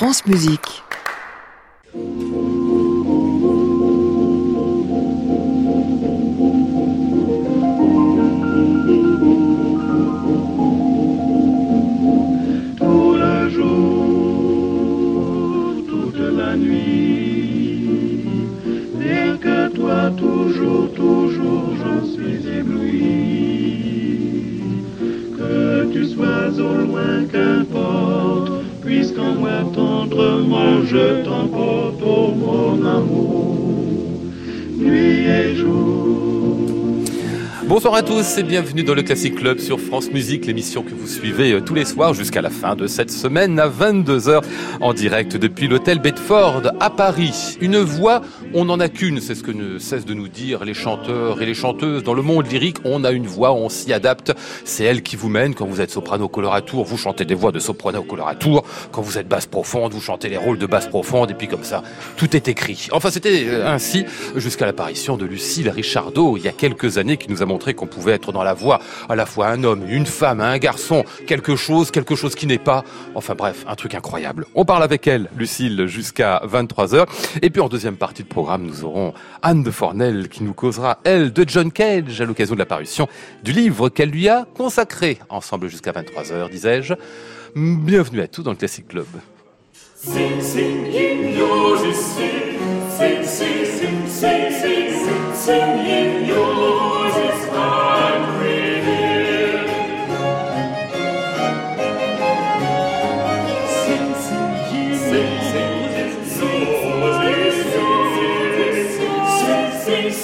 France Musique. À tous et bienvenue dans le Classic Club sur France Musique, l'émission que vous suivez euh, tous les soirs jusqu'à la fin de cette semaine à 22h en direct depuis l'hôtel Bedford à Paris. Une voix, on n'en a qu'une, c'est ce que ne cessent de nous dire les chanteurs et les chanteuses. Dans le monde lyrique, on a une voix, on s'y adapte. C'est elle qui vous mène. Quand vous êtes soprano coloratour, vous chantez des voix de soprano coloratour. Quand vous êtes basse profonde, vous chantez les rôles de basse profonde et puis comme ça, tout est écrit. Enfin, c'était euh, ainsi jusqu'à l'apparition de Lucille Richardot il y a quelques années qui nous a montré qu'on pouvait être dans la voix à la fois un homme, une femme, un garçon, quelque chose, quelque chose qui n'est pas. Enfin bref, un truc incroyable. On parle avec elle, Lucille, jusqu'à 23h. Et puis en deuxième partie de programme, nous aurons Anne de Fornel qui nous causera, elle, de John Cage à l'occasion de la parution du livre qu'elle lui a consacré. Ensemble jusqu'à 23h, disais-je. Bienvenue à tous dans le Classic Club.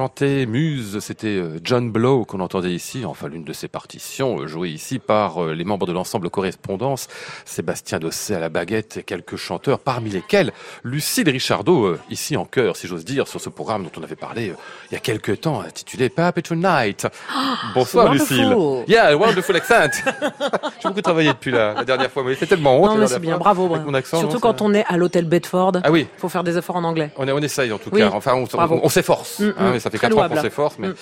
Chanté, Muse, c'était euh, John Blow qu'on entendait ici, enfin l'une de ses partitions, euh, jouée ici par euh, les membres de l'ensemble Correspondance, Sébastien Dosset à la baguette et quelques chanteurs, parmi lesquels Lucille Richardot, ici en chœur, si j'ose dire, sur ce programme dont on avait parlé il y a quelques temps, intitulé Perpetual Night. Bonsoir wonderful. Lucille. Yeah, wonderful accent. J'ai beaucoup travaillé depuis la, la dernière fois, mais c'est tellement honte. Non, mais c'est bien, fois, bravo. mon accent, Surtout non, quand on est à l'hôtel Bedford, Ah oui. faut faire des efforts en anglais. On, est- on essaye en tout Oui. cas. Enfin, on, Bravo. on- on s'efforce. Mm, hein, mm. mais ça fait Très 4 ans qu'on s'efforce, mais Mm.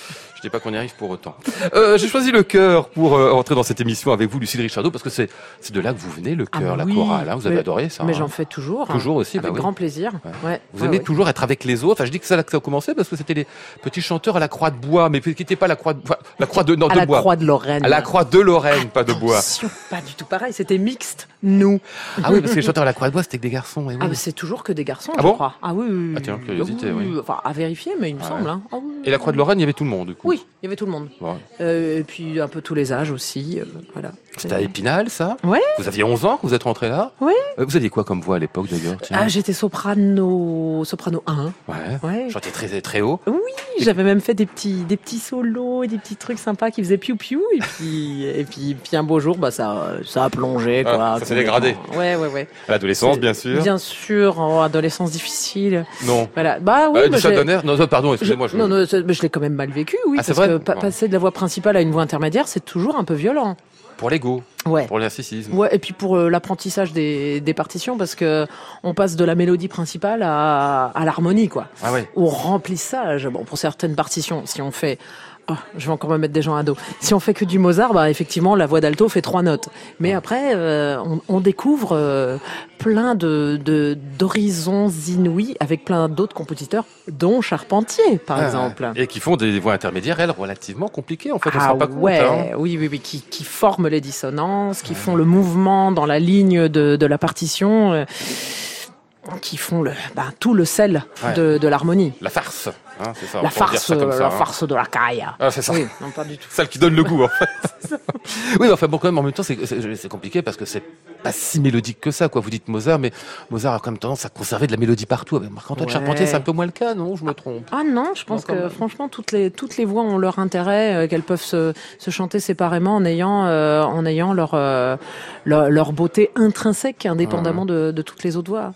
Dis pas qu'on y arrive pour autant. Euh, J'ai choisi le chœur pour euh, entrer dans cette émission avec vous, Lucille Richardot, parce que c'est de là que vous venez, le Ah chœur, bah la oui. chorale. hein, vous avez Mais- adoré ça. Mais hein. j'en fais toujours. Toujours aussi, Avec bah oui. grand plaisir. Ouais. Vous Ouais, aimez ouais. toujours être avec les autres. Enfin, je dis que c'est là que ça a commencé parce que c'était les petits chanteurs à la croix de bois, mais qui n'étaient pas la croix de, enfin, la croix de, non, À de la bois. croix de Lorraine. À la croix de Lorraine, pas de bois. Attention, pas du tout pareil. C'était mixte, nous. Ah oui, parce que les chanteurs à la croix de bois, c'était que des garçons. et oui. Ah, mais c'est toujours que des garçons, Ah je bon? crois. Ah oui, oui, oui. Ah tiens, curiosité, oui. Enfin, à vérifier, mais il me Ah semble. ouais. hein. Ah. Et la croix de Lorraine, il y avait tout le monde, du coup. Oui, il y avait tout le monde. Ouais. Euh, et puis un peu tous les âges aussi. euh, voilà. C'était à Épinal, ça Ouais. Vous aviez 11 ans, vous êtes rentré là Ouais. Euh, Vous aviez quoi comme voix à l'époque, d'ailleurs tiens Ah, j'étais soprano, soprano 1. Ouais. Très, très haut. Oui, j'avais même fait des petits, des petits solos et des petits trucs sympas qui faisaient piou piou et puis et puis, puis un beau jour bah ça ça a plongé quoi. Ah, ça s'est dégradé. Ouais ouais ouais. À l'adolescence, C'est- bien sûr. Bien sûr, en adolescence difficile. Non. Voilà. Bah oui, Euh, bah, du j'ai- Chardonnay Non, pardon, je- excusez-moi. Je... Non, non, mais je l'ai quand même mal vécu, oui. Ah, c'est parce vrai que pa- passer de la voix principale à une voix intermédiaire, c'est toujours un peu violent. Pour l'ego, Ouais. pour le narcissisme. Ouais, et puis pour euh, l'apprentissage des, des partitions, parce que on passe de la mélodie principale à, à l'harmonie, quoi. Ah ouais. au remplissage. Bon, pour certaines partitions, si on fait, Ah, je vais encore me mettre des gens à dos. Si on fait que du Mozart, bah effectivement, la voix d'alto fait trois notes. Mais après, euh, on, on découvre euh, plein de de- d'horizons inouïs avec plein d'autres compositeurs, dont Charpentier, par Ah, exemple. Et qui font des voix intermédiaires, elles, relativement compliquées, en fait. On se Ah rend pas compte. ouais, hein. oui, oui, oui, qui, qui forment les dissonances, qui font le mouvement dans la ligne de, de la partition, euh, qui font le, bah, tout le sel Ouais. de, de l'harmonie. La farce. Hein, c'est ça, on La farce, ça comme euh, ça, la hein. farce de la caille. Ah, c'est ça. Oui, non, pas du tout. Celle qui donne le goût, en fait. oui, mais enfin, bon, quand même, en même temps, c'est- compliqué parce que c'est pas si mélodique que ça, quoi. Vous dites Mozart, mais Mozart a quand même tendance à conserver de la mélodie partout. Avec Marc-Antoine Ouais. Charpentier, c'est un peu moins le cas, non? Je me trompe. Ah non, je pense Non, que même. franchement toutes les toutes les voix ont leur intérêt, euh, qu'elles peuvent se, se chanter séparément en ayant euh, en ayant leur, euh, leur leur beauté intrinsèque indépendamment de, de toutes les autres voix.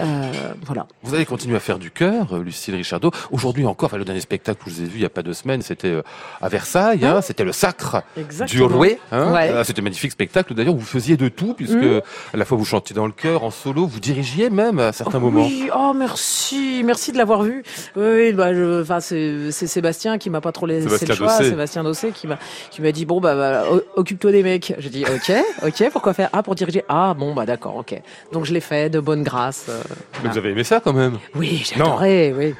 Euh, voilà. Vous avez continué à faire du chœur, Lucille Richardot. Aujourd'hui encore, enfin, le dernier spectacle que je vous ai vu il y a pas deux semaines, c'était euh, à Versailles. Hein, c'était le Sacre du. Rouet. Hein, Ouais. Euh, c'était un magnifique spectacle. D'ailleurs, vous faisiez de tout, puisque Mhm. à la fois vous chantiez dans le chœur, en solo, vous dirigiez même à certains moments. Oui, oh merci, merci de l'avoir vu. Oui, bah, enfin c'est Sébastien qui m'a pas trop laissé Sébastien le choix, Dossé. Sébastien Dossé qui m'a qui m'a dit bon bah, bah, occupe-toi des mecs. J'ai dit ok, ok, pourquoi faire? Ah pour diriger. Ah bon bah d'accord, ok. Donc je l'ai fait de bonne grâce. euh, Mais voilà. vous avez aimé ça quand même? Oui, j'ai adoré, oui.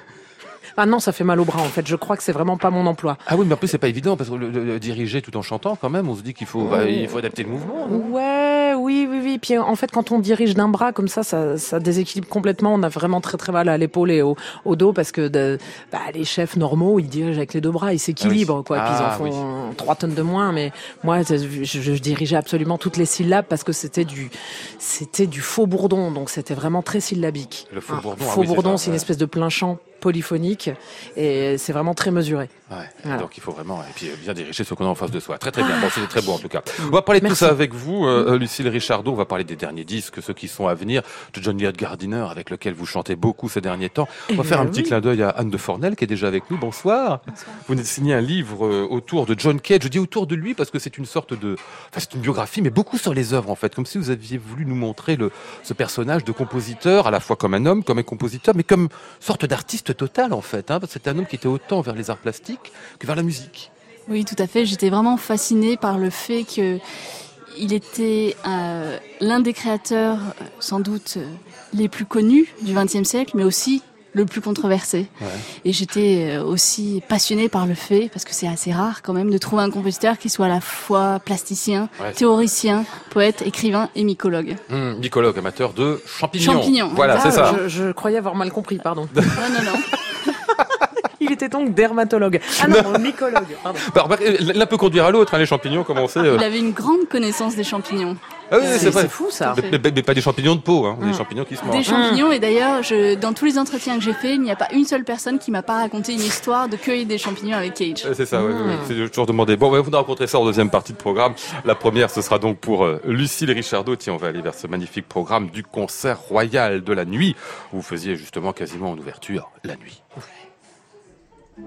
Ah non, ça fait mal au bras en fait. Je crois que c'est vraiment pas mon emploi. Ah oui, mais en plus c'est pas évident parce que le, le- le diriger tout en chantant quand même, on se dit qu'il faut, bah, il faut adapter le mouvement. non? Ouais, oui, oui, oui. Puis en fait, quand on dirige d'un bras comme ça, ça, ça déséquilibre complètement. On a vraiment très très mal à l'épaule et au, au dos parce que de- bah, les chefs normaux, ils dirigent avec les deux bras, ils s'équilibrent quoi. Puis ils en Ah, font trois tonnes de moins. Mais moi, je, je- dirigeais absolument toutes les syllabes parce que c'était du, c'était du faux bourdon, donc c'était vraiment très syllabique. Le faux bourdon, ah Faux oui, bourdon, c'est une espèce de plein chant polyphonique et c'est vraiment très mesuré. Ouais, Voilà. donc il faut vraiment et puis euh, bien diriger ce qu'on a en face de soi. Très très bien. Bon, c'était très beau en tout cas. On va parler de Merci. tout ça avec vous, euh, euh, Lucille Richardot. On va parler des derniers disques, ceux qui sont à venir, de John Elliott Gardiner avec lequel vous chantez beaucoup ces derniers temps. On va Eh faire un ben petit oui. clin d'œil à Anne de Fornel qui est déjà avec nous. Bonsoir. Vous venez de signer un livre euh, autour de John Cage. Je dis autour de lui parce que c'est une sorte de, enfin c'est une biographie, mais beaucoup sur les œuvres en fait, comme si vous aviez voulu nous montrer le ce personnage de compositeur à la fois comme un homme, comme un compositeur, mais comme sorte d'artiste total en fait. Hein, parce que c'était un homme qui était autant vers les arts plastiques que vers la musique. Oui, tout à fait. J'étais vraiment fascinée par le fait que il était euh, l'un des créateurs, euh, sans doute euh, les plus connus du XXe siècle, mais aussi le plus controversé. Ouais. Et j'étais aussi passionnée par le fait, parce que c'est assez rare quand même, de trouver un compositeur qui soit à la fois plasticien, Ouais. théoricien, poète, écrivain et mycologue. Hum, mycologue, amateur de champignons. Champignons. Voilà, Ah, c'est ça. Je, je croyais avoir mal compris, pardon. Non, non, non. Il était donc dermatologue. Ah non, mycologue. Pardon. Bah, remarquez, L'un peut conduire à l'autre, hein, les champignons, comment on sait. euh. Il avait une grande connaissance des champignons. Ah oui, Euh, c'est fou ça. Mais, mais- mais pas des champignons de peau, hein, des Mm. champignons qui se Des mangent. champignons et d'ailleurs, dans tous les entretiens que j'ai fait, il n'y a pas une seule personne qui m'a pas raconté une histoire de cueillir des champignons avec Cage. C'est ça, ouais, Mm. ouais, c'est toujours demandé. Bon, ouais, vous nous raconterez ça en deuxième partie de programme. La première, ce sera donc pour euh, Lucille Richardot. Tiens, on va aller vers ce magnifique programme du concert royal de la nuit. où Vous faisiez justement quasiment en ouverture la nuit. Pour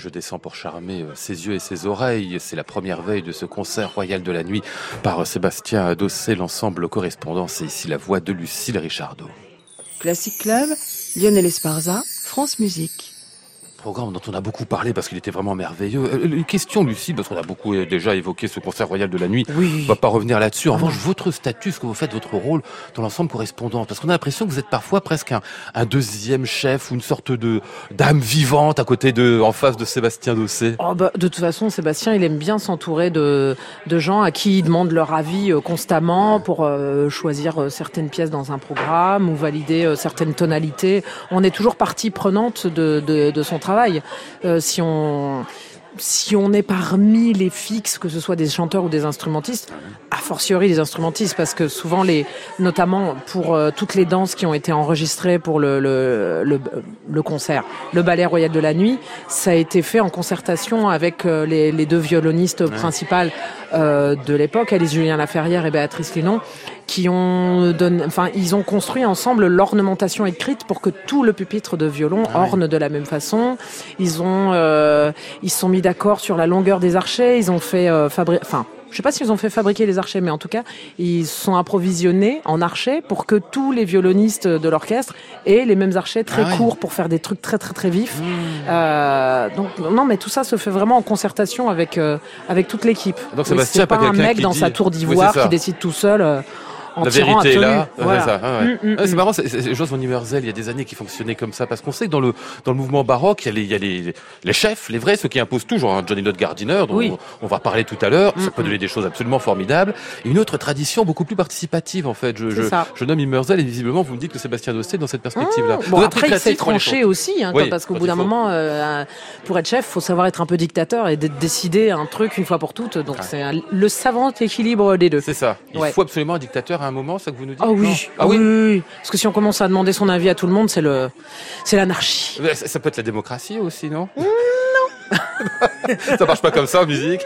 je descends pour charmer euh, ses yeux et ses oreilles. C'est la première veille de ce concert royal de la nuit par euh, Sébastien Adossé, l'ensemble correspondant. C'est ici la voix de Lucille Richardot. Classic Club, Lionel Esparza, France Musique. Programme dont on a beaucoup parlé parce qu'il était vraiment merveilleux. Euh, Une question, Lucie, parce qu'on a beaucoup euh, déjà évoqué ce concert royal de la nuit. Oui. On va pas revenir là-dessus. En revanche, votre statut, ce que vous faites, votre rôle dans l'ensemble correspondant, parce qu'on a l'impression que vous êtes parfois presque un, un deuxième chef ou une sorte de d'âme vivante à côté de, en face de Sébastien Dossé. Oh bah, de toute façon, Sébastien, il aime bien s'entourer de, de gens à qui il demande leur avis euh, constamment pour euh, choisir certaines pièces dans un programme ou valider certaines tonalités. On est toujours partie prenante de, de, de son travail. Euh, si on si on est parmi les fixes, que ce soit des chanteurs ou des instrumentistes, a fortiori les instrumentistes, parce que souvent les, notamment pour euh, toutes les danses qui ont été enregistrées pour le, le, le, le concert, le ballet royal de la nuit, ça a été fait en concertation avec euh, les, les deux violonistes principales euh, de l'époque, Alice Julien Laferrière et Béatrice Linon, qui ont donné, enfin, ils ont construit ensemble l'ornementation écrite pour que tout le pupitre de violon Ah oui. orne de la même façon. Ils ont, euh, ils se sont mis d'accord sur la longueur des archets. Ils ont fait euh, fabriquer, enfin. Je sais pas s'ils ont fait fabriquer les archets, mais en tout cas, ils sont approvisionnés en archets pour que tous les violonistes de l'orchestre aient les mêmes archets très Ah oui. courts pour faire des trucs très très très vifs. Euh, donc non, mais tout ça se fait vraiment en concertation avec euh, avec toute l'équipe. Donc, Oui, c'est pas un mec dans dit- sa tour d'ivoire qui décide tout seul euh, en La tirant vérité là. Voilà. c'est ça, ouais, ouais. Mm, mm, c'est mm. marrant, c'est- Jos von Immerzel, il y a des années qui fonctionnait comme ça, parce qu'on sait que dans le, dans le mouvement baroque, il y a les, il y a les, les chefs, les vrais, ceux qui imposent toujours, hein, Johnny Lott Gardiner, dont Oui. on, on va parler tout à l'heure, ça peut donner des choses absolument formidables, et une autre tradition beaucoup plus participative, en fait. Je, je, je nomme Immerzel, et visiblement, vous me dites que Sébastien Dossé, dans cette perspective-là. Mmh. Vous Bon après il s'est tranché aussi, hein, Oui, parce qu'au bout il d'un moment, euh, pour être chef, faut savoir être un peu dictateur et de- décider un truc une fois pour toutes. Donc c'est le savant équilibre des deux. C'est ça. Il Ouais. faut absolument un dictateur à un moment, ça que vous nous dites Oh oui. Ah oui, oui, oui. Parce que si on commence à demander son avis à tout le monde, c'est le, c'est l'anarchie. Ça, ça peut être la démocratie aussi, non? Non Ça marche pas comme ça en musique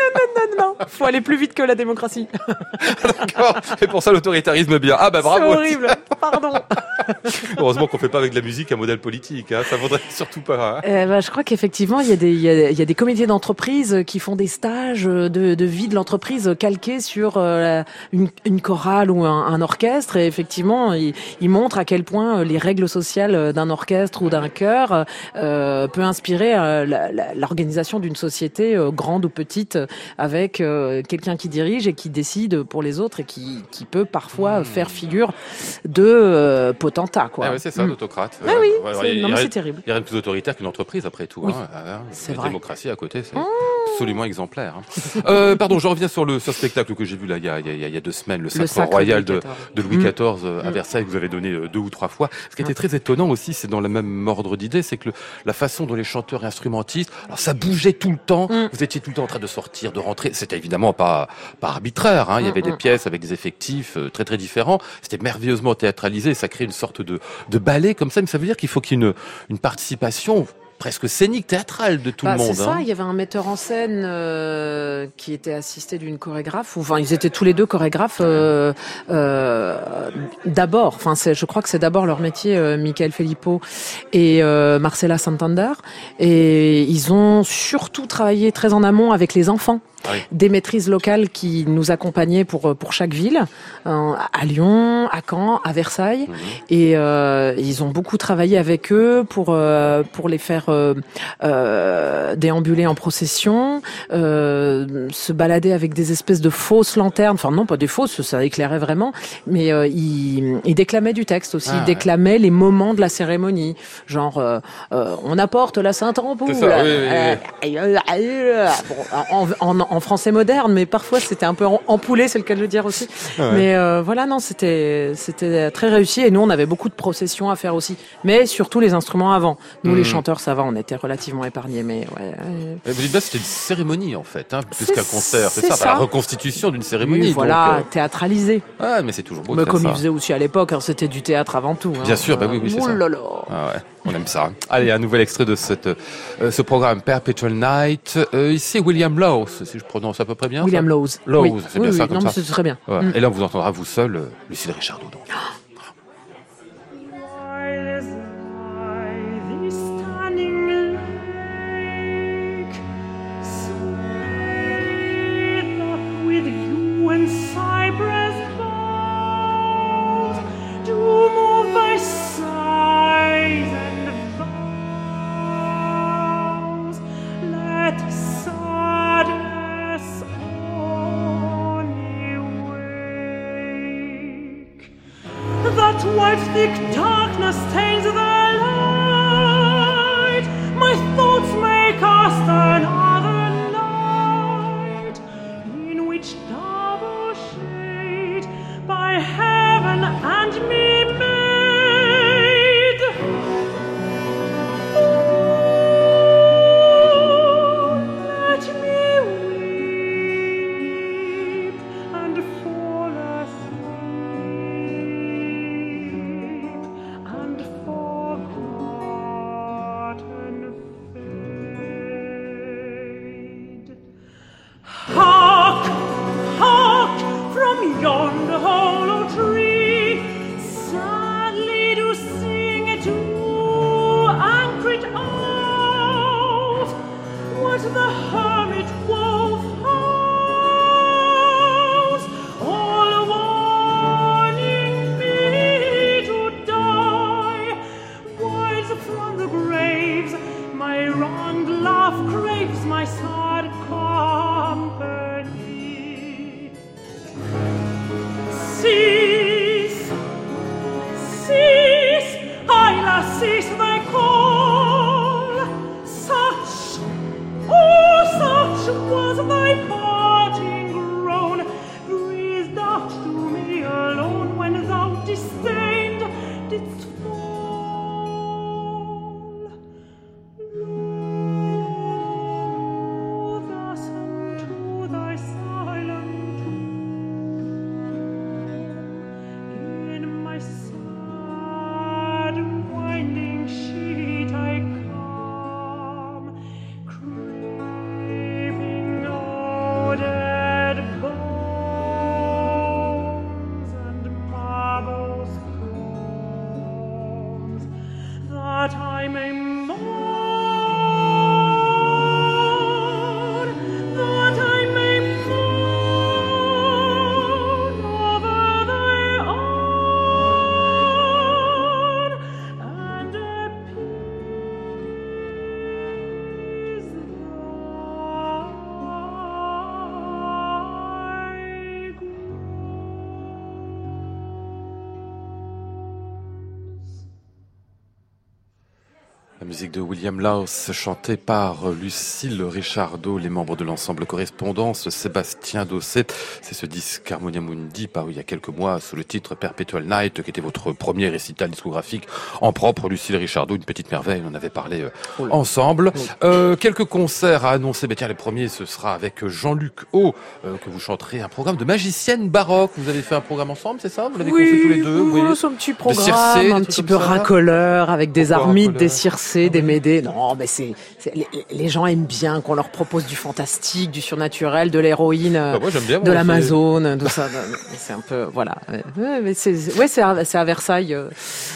Non, non, faut aller plus vite que la démocratie. D'accord. Et pour ça, l'autoritarisme bien. Ah bah bravo C'est horrible. Pardon. Heureusement qu'on fait pas avec de la musique un modèle politique, hein. ça vaudrait surtout pas. hein. Euh, bah, je crois qu'effectivement, il y a des, il y a, il y a des comités d'entreprise qui font des stages de, de vie de l'entreprise calqués sur euh, une, une chorale ou un, un orchestre. Et effectivement, ils, ils montrent à quel point euh, les règles sociales d'un orchestre ou d'un chœur euh, peut inspirer euh, l'organisation d'une société euh, grande ou petite avec euh, quelqu'un qui dirige et qui décide pour les autres et qui, qui peut parfois faire figure de euh, potentat. Quoi. Ah ouais, c'est ça, Mm. l'autocrate. Ah oui, c'est- terrible. Il y a rien de plus autoritaire qu'une entreprise, après tout. Oui, hein. Ah, c'est la vrai. démocratie à côté, c'est absolument exemplaire. hein. Euh, pardon, je reviens sur le sur spectacle que j'ai vu là il y a, il y a- il y a deux semaines, le Sacre, Sacre Royal de de, Louis. XIV euh, à. Versailles, que vous avez donné euh, deux ou trois fois. Ce qui était très étonnant aussi, c'est dans le même ordre d'idée, c'est que le- la façon dont les chanteurs et instrumentistes, alors ça bougeait tout le temps, Mm. vous étiez tout le temps en train de sortir, de rentrer. C'était évidemment pas, pas arbitraire, hein. il y Mm, avait des mm. pièces avec des effectifs euh, très très différents. C'était merveilleusement théâtralisé, ça crée une sorte de, de ballet comme ça, mais ça veut dire qu'il faut qu'il y ait une, une participation presque scénique, théâtrale de tout Bah, le monde. C'est ça, hein. il y avait un metteur en scène euh, qui était assisté d'une chorégraphe. ou- Enfin, ils étaient tous les deux chorégraphes euh, euh, d'abord. Enfin, je crois que c'est d'abord leur métier, Michael Filippo et Marcela Santander. Et ils ont surtout travaillé très en amont avec les enfants. Oui. Des maîtrises locales qui nous accompagnaient pour pour chaque ville, euh, à Lyon, à Caen, à Versailles, Mhm. et euh, ils ont beaucoup travaillé avec eux pour euh, pour les faire euh, euh, déambuler en procession, euh, se balader avec des espèces de fausses lanternes. Enfin non, pas des fausses, ça éclairait vraiment, mais euh, ils, ils déclamaient du texte aussi. Ah, ils ouais. déclamaient les moments de la cérémonie, genre euh, euh, on apporte la sainte ampoule. Ça, oui, oui, Euh, bon, en, en, en français moderne, mais parfois c'était un peu en- empoulé, c'est le cas de le dire aussi. Ouais. Mais euh, voilà, non, c'était c'était très réussi et nous on avait beaucoup de processions à faire aussi, mais surtout les instruments avant. Nous Mhm. les chanteurs, ça va, on était relativement épargnés, mais ouais. Et vous dites bien, c'était une cérémonie en fait, hein, plus qu'un concert. C'est ça, ça. la reconstitution d'une cérémonie. oui, donc, voilà, euh, théâtralisé. Ah, mais c'est toujours beau Mais comme ça. ils faisaient aussi à l'époque, hein, c'était du théâtre avant tout. hein. Bien sûr, bah oui, oui, c'est Oh ça. là là. Ah ouais, on aime ça. Allez, un nouvel extrait de cette, euh, ce programme Perpetual Night. Euh, ici, William Laws, si je prononce à peu près bien. ça William Lowes. Lowes, oui. c'est oui, bien oui, ça, comme non, ça. mais c'est très bien. Ouais. Mm. Et là, on vous entendra vous seul, euh, Lucille Richardot. donc. Stunning musique de William Laus, chantée par Lucille Richardot, les membres de l'ensemble Correspondance, Sébastien Dosset. C'est ce disque Harmonia Mundi paru il y a quelques mois sous le titre Perpetual Night, qui était votre premier récital discographique en propre. Lucille Richardot, une petite merveille, on en avait parlé euh, Oh ensemble. Euh, quelques concerts à annoncer. Ben tiens, les premiers, ce sera avec Jean-Luc O, euh, que vous chanterez un programme de magicienne baroque. Vous avez fait un programme ensemble, c'est ça? Vous l'avez conçu tous les deux? oui, oui. un petit programme, un petit peu racoleur, avec des armides, des circés, des Ah médées. Non, mais c'est, les, les gens aiment bien qu'on leur propose du fantastique, du surnaturel, de l'héroïne, Bah, de l'Amazone, tout ça. c'est un peu, voilà. Ouais, mais c'est, c'est- ouais, c'est à, Versailles. euh,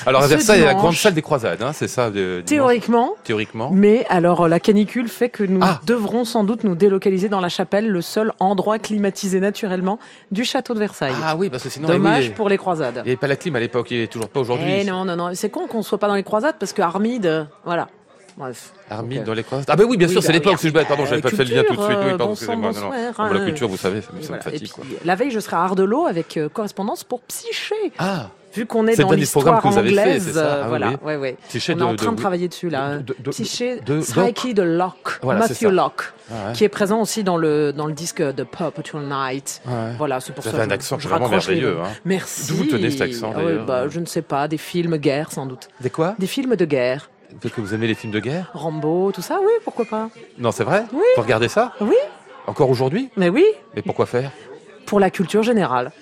Alors, à Versailles, il y a la grande salle des croisades, hein, c'est ça de, Théoriquement, Théoriquement. mais alors euh, la canicule fait que nous Ah. devrons sans doute nous délocaliser dans la chapelle, le seul endroit climatisé naturellement du château de Versailles. Ah oui, parce que sinon, Dommage oui, pour les croisades. il n'y avait pas la clim à l'époque, il n'est toujours pas aujourd'hui. Eh non, non, non, c'est con qu'on soit pas dans les croisades parce que Armide, voilà. Bref. Armide Ok. dans les croisades. Ah ben oui, bien Oui, sûr, c'est bah l'époque, si je pardon, j'avais pas fait le lien tout de suite. Oui, euh, pardon, excusez-moi. non, non. bonsoir, Bon, la hein. culture, vous savez, ça, Et ça voilà. me Et fatigue. quoi. puis, la veille, je serai à Ardelot avec euh, correspondance pour Psyché. Ah, Vu qu'on est C'est le dans l'histoire que vous avez fait, anglaise, c'est ça? euh, Ah voilà, oui. ouais, ouais. Psyché On de- est en train de, de- travailler dessus là. de- de- Psyché, de- Psyche de Locke, Voilà, Matthew. Locke, Ah ouais. qui est présent aussi dans le dans le disque de Perpetual Night. Ouais. Voilà, c'est pour Vous ça. avez un accent est vraiment merveilleux. hein. Merci. D'où vous tenez cet accent, Ah bah, Je ne sais pas, des films guerre sans doute. Des quoi? Des films de guerre. Parce que vous aimez les films de guerre Rambo, tout ça, oui, pourquoi pas. Non, c'est vrai Oui. Vous regardez ça Oui. Encore aujourd'hui Mais oui, Mais pourquoi faire pour la culture générale.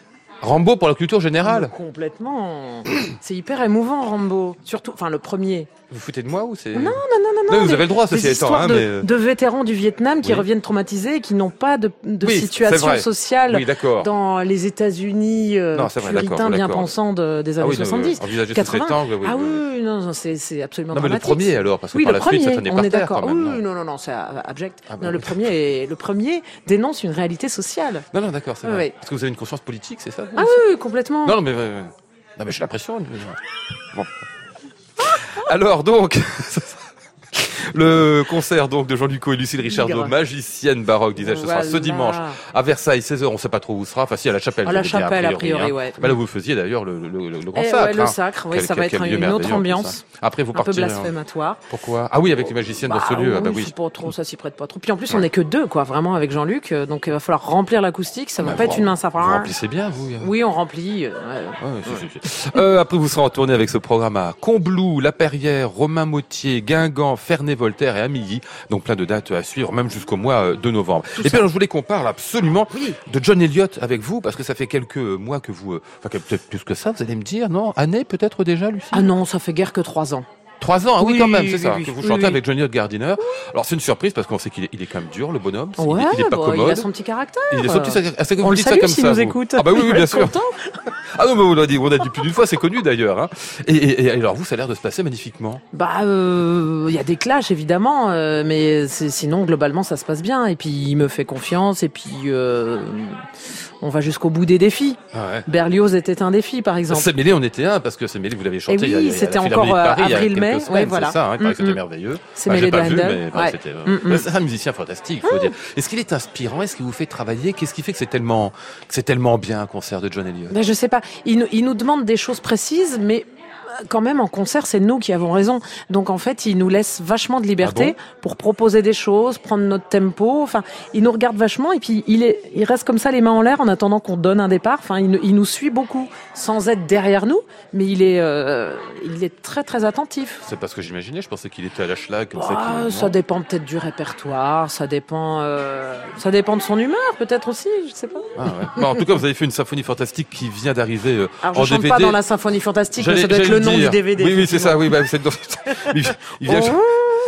Rambo pour la culture générale Complètement. C'est hyper émouvant, Rambo. Surtout, enfin, le premier. Vous foutez de moi ou c'est Non, non, non, non, non. vous avez le droit, ceci étant, hein, de, mais... euh, de vétérans du Vietnam qui Oui. reviennent traumatisés et qui n'ont pas de, de Oui, c'est situation sociale Oui, dans les États-Unis euh, puritains bien pensants de- des Ah années non, 70. envisager sous 80. cet angle, oui, ah oui, non, non, c'est absolument Non, mais le premier alors, parce que par le la suite, premier, ça tenait on par est d'accord. même. Oui, non non, non, c'est euh, abject. Ah bah non, le premier, le premier dénonce une réalité sociale. Non, non, d'accord, c'est vrai. Parce que vous avez une conscience politique, c'est ça Ah oui, complètement. Non, non, mais, euh, non, mais j'ai l'impression. Bon. Alors donc, le concert donc de Jean-Luc et Lucille Richardot, magicienne baroque, disais-je, ce sera ce dimanche à Versailles, 16h. On ne sait pas trop où ce sera. Enfin, si à la chapelle. À la chapelle, a priori, hein. ouais. Bah, là, vous faisiez d'ailleurs le, le, le, le grand Eh sacre. ouais, le hein. sacre, oui, ça va être une autre ambiance, hein. Après, vous un peu hein. blasphématoire. Pourquoi? Ah oui, avec les magiciennes dans ce Bah, lieu. Ah bah oui, oui. faut pas trop, ça s'y prête pas trop. Puis en plus, on n'est que deux, quoi, vraiment, avec Jean-Luc. euh, Donc, il va falloir remplir l'acoustique. Ça va Bah, pas vous être une mince Vous affaire. remplissez bien, vous. euh. Oui, on remplit. euh, après, vous serez en tournée avec ce programme à Combloux, La Perrière, Romain Mautier, Guingamp, Et Amilly. Donc plein de dates à suivre, même jusqu'au mois euh, de novembre. et puis, alors, je voulais qu'on parle absolument Oui. de John Elliott avec vous, parce que ça fait quelques mois que vous, euh, enfin peut-être plus que ça, vous allez me dire, non? Année peut-être déjà, Lucie? Ah non, ça fait guère que trois ans. Trois ans, ah oui, Oui, quand même, c'est oui, ça, oui, que vous chantez avec Johnny Gardiner. Alors c'est une surprise parce qu'on sait qu'il est, il est quand même dur, le bonhomme. Il est- Ouais, il est pas bon, commode. il a son petit caractère. Il est son petit vous On le dites ça salue comme s'il ça, nous vous. écoute. Ah bah oui, Il bien sûr. content. Ah non, mais on l'a dit, on a dit plus d'une fois, c'est connu d'ailleurs. Hein. Et, et- et alors vous, ça a l'air de se passer magnifiquement. Bah, euh, il y a des clashs évidemment, euh, mais sinon globalement ça se passe bien. Et puis il me fait confiance. Et puis euh, on va jusqu'au bout des défis. Ah ouais. Berlioz était un défi par exemple. C'est mêlé, on était un parce que c'est mêlé, vous l'avez chanté. Eh oui, il y a- il c'était encore, de euh, il avril-mai, ouais, voilà. C'est ça, hein, il paraît que Mm, c'était mm. merveilleux. C'est de vu, mais bah, Ouais. c'était. Mm, mm. bah, C'est un musicien fantastique, faut dire. Est-ce qu'il est inspirant? Est-ce qu'il vous fait travailler? Qu'est-ce qui fait que c'est tellement, que c'est tellement bien un concert de John Elliott? Ben, je sais pas. Il, nous- il nous demande des choses précises, mais quand même en concert, c'est nous qui avons raison. Donc en fait, il nous laisse vachement de liberté Ah pour proposer des choses, prendre notre tempo. Enfin, il nous regarde vachement et puis il est, il reste comme ça les mains en l'air en attendant qu'on donne un départ. Enfin, il, nous- il nous suit beaucoup sans être derrière nous, mais il est, euh, il est très très attentif. C'est pas ce que j'imaginais. Je pensais qu'il était à la schlag comme. Ah, ça dépend peut-être du répertoire, ça dépend, euh, ça dépend de son humeur peut-être aussi, je sais pas. Ah ouais. Bon, en tout cas, vous avez fait une symphonie fantastique qui vient d'arriver euh, je en chante DVD. pas dans la symphonie fantastique, mais ça doit être le j'allais nom du. DVD. Oui, oui, c'est ça. Oui, bah, c'est dans- il, vient.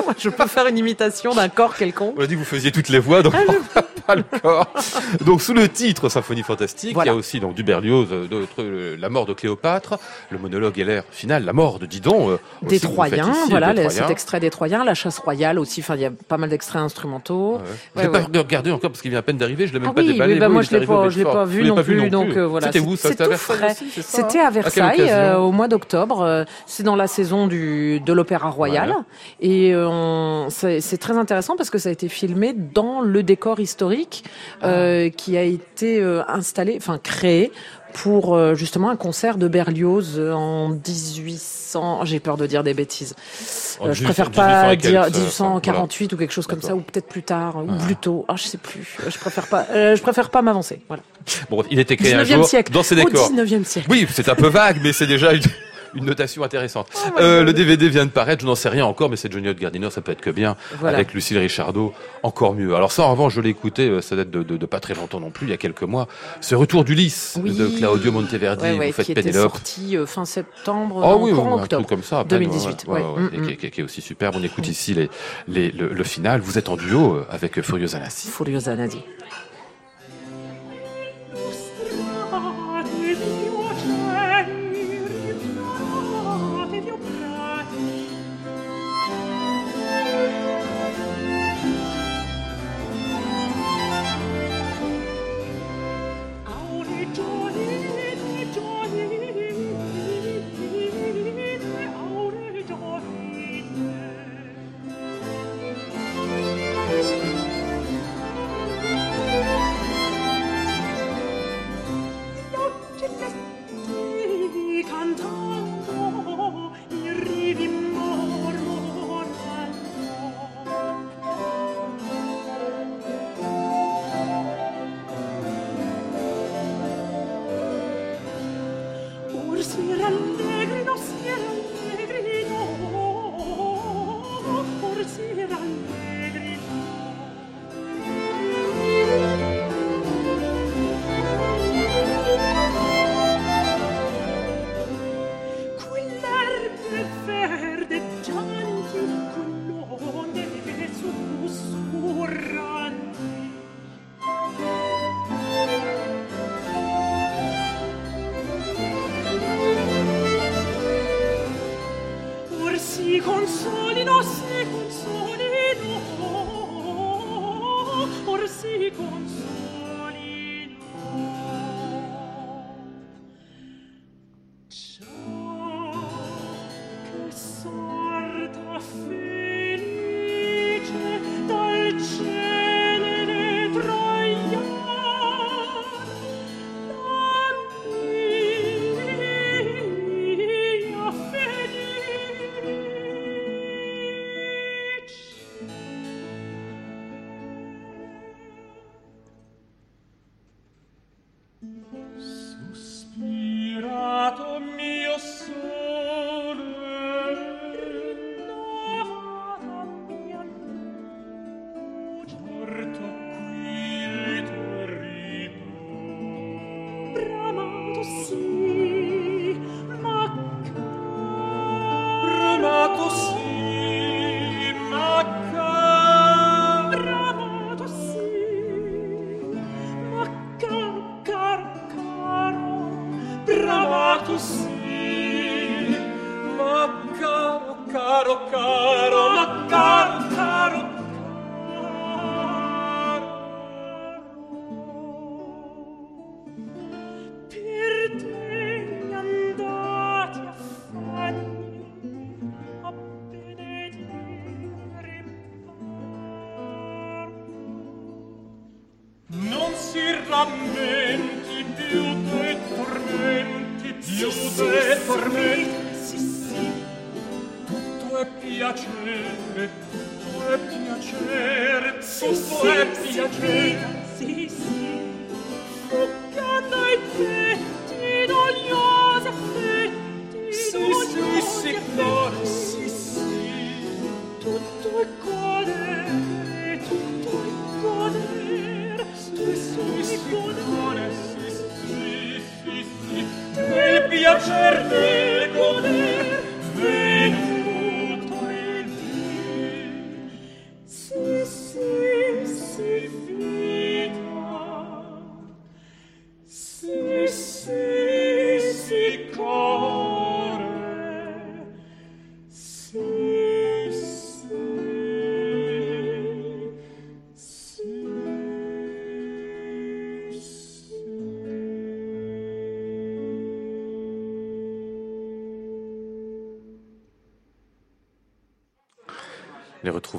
Oh, je peux faire une imitation d'un corps quelconque. On a dit que vous faisiez toutes les voix, donc Ah, pas le corps. Donc sous le titre Symphonie fantastique, Voilà. il y a aussi donc du Berlioz, euh, la mort de Cléopâtre, le monologue et l'air final, la mort de Didon. euh, Des Troyens, ici, voilà, des les- Troyens. cet extrait des Troyens, la chasse royale aussi. Enfin, il y a pas mal d'extraits instrumentaux. Ouais. Je Ouais, l'ai pas ouais. regardé encore parce qu'il vient à peine d'arriver, je l'ai même Ah pas oui, déballé. oui, bah Oui, moi je l'ai pas, je l'ai pas vu non pas plus, donc euh, voilà. C'était où ça C'était à tout Versailles C'était à Versailles au mois d'octobre. euh, C'est dans la saison du de l'Opéra Royal et c'est très intéressant parce que ça a été filmé dans le décor historique historique euh, qui a été euh, installé, enfin créé pour euh, justement un concert de Berlioz euh, en 1800. J'ai peur de dire des bêtises. En je 1800 préfère 1800 pas dire euh, 1848 ou quelque chose comme ça, ou peut-être plus tard, ou Ah. plus tôt. Ah, je sais plus. Je préfère pas. euh, je préfère pas m'avancer. Voilà. Bon, il était créé un 19e jour siècle. dans ces Au décors. 19e siècle. Oui, c'est un peu vague, mais c'est déjà une, une notation intéressante. Euh, le DVD vient de paraître, je n'en sais rien encore, mais c'est Johnny Hot Gardiner, ça peut être que bien. Voilà. Avec Lucille Richardot, encore mieux. Alors ça, en revanche, je l'ai écouté, euh, ça date de, de, de pas très longtemps non plus, il y a quelques mois. Ce retour d'Ulysse Oui. de Claudio Monteverdi, Ouais, ouais, vous faites qui était Pénélope. sorti euh, fin septembre, Oh non, oui, un octobre. truc comme ça. à peine, 2018, ouais, Mm, et mm. qui, est aussi superbe. On écoute ici les, les, le, le final. Vous êtes en duo avec Furiosa Nassi. Furiosa Nadi.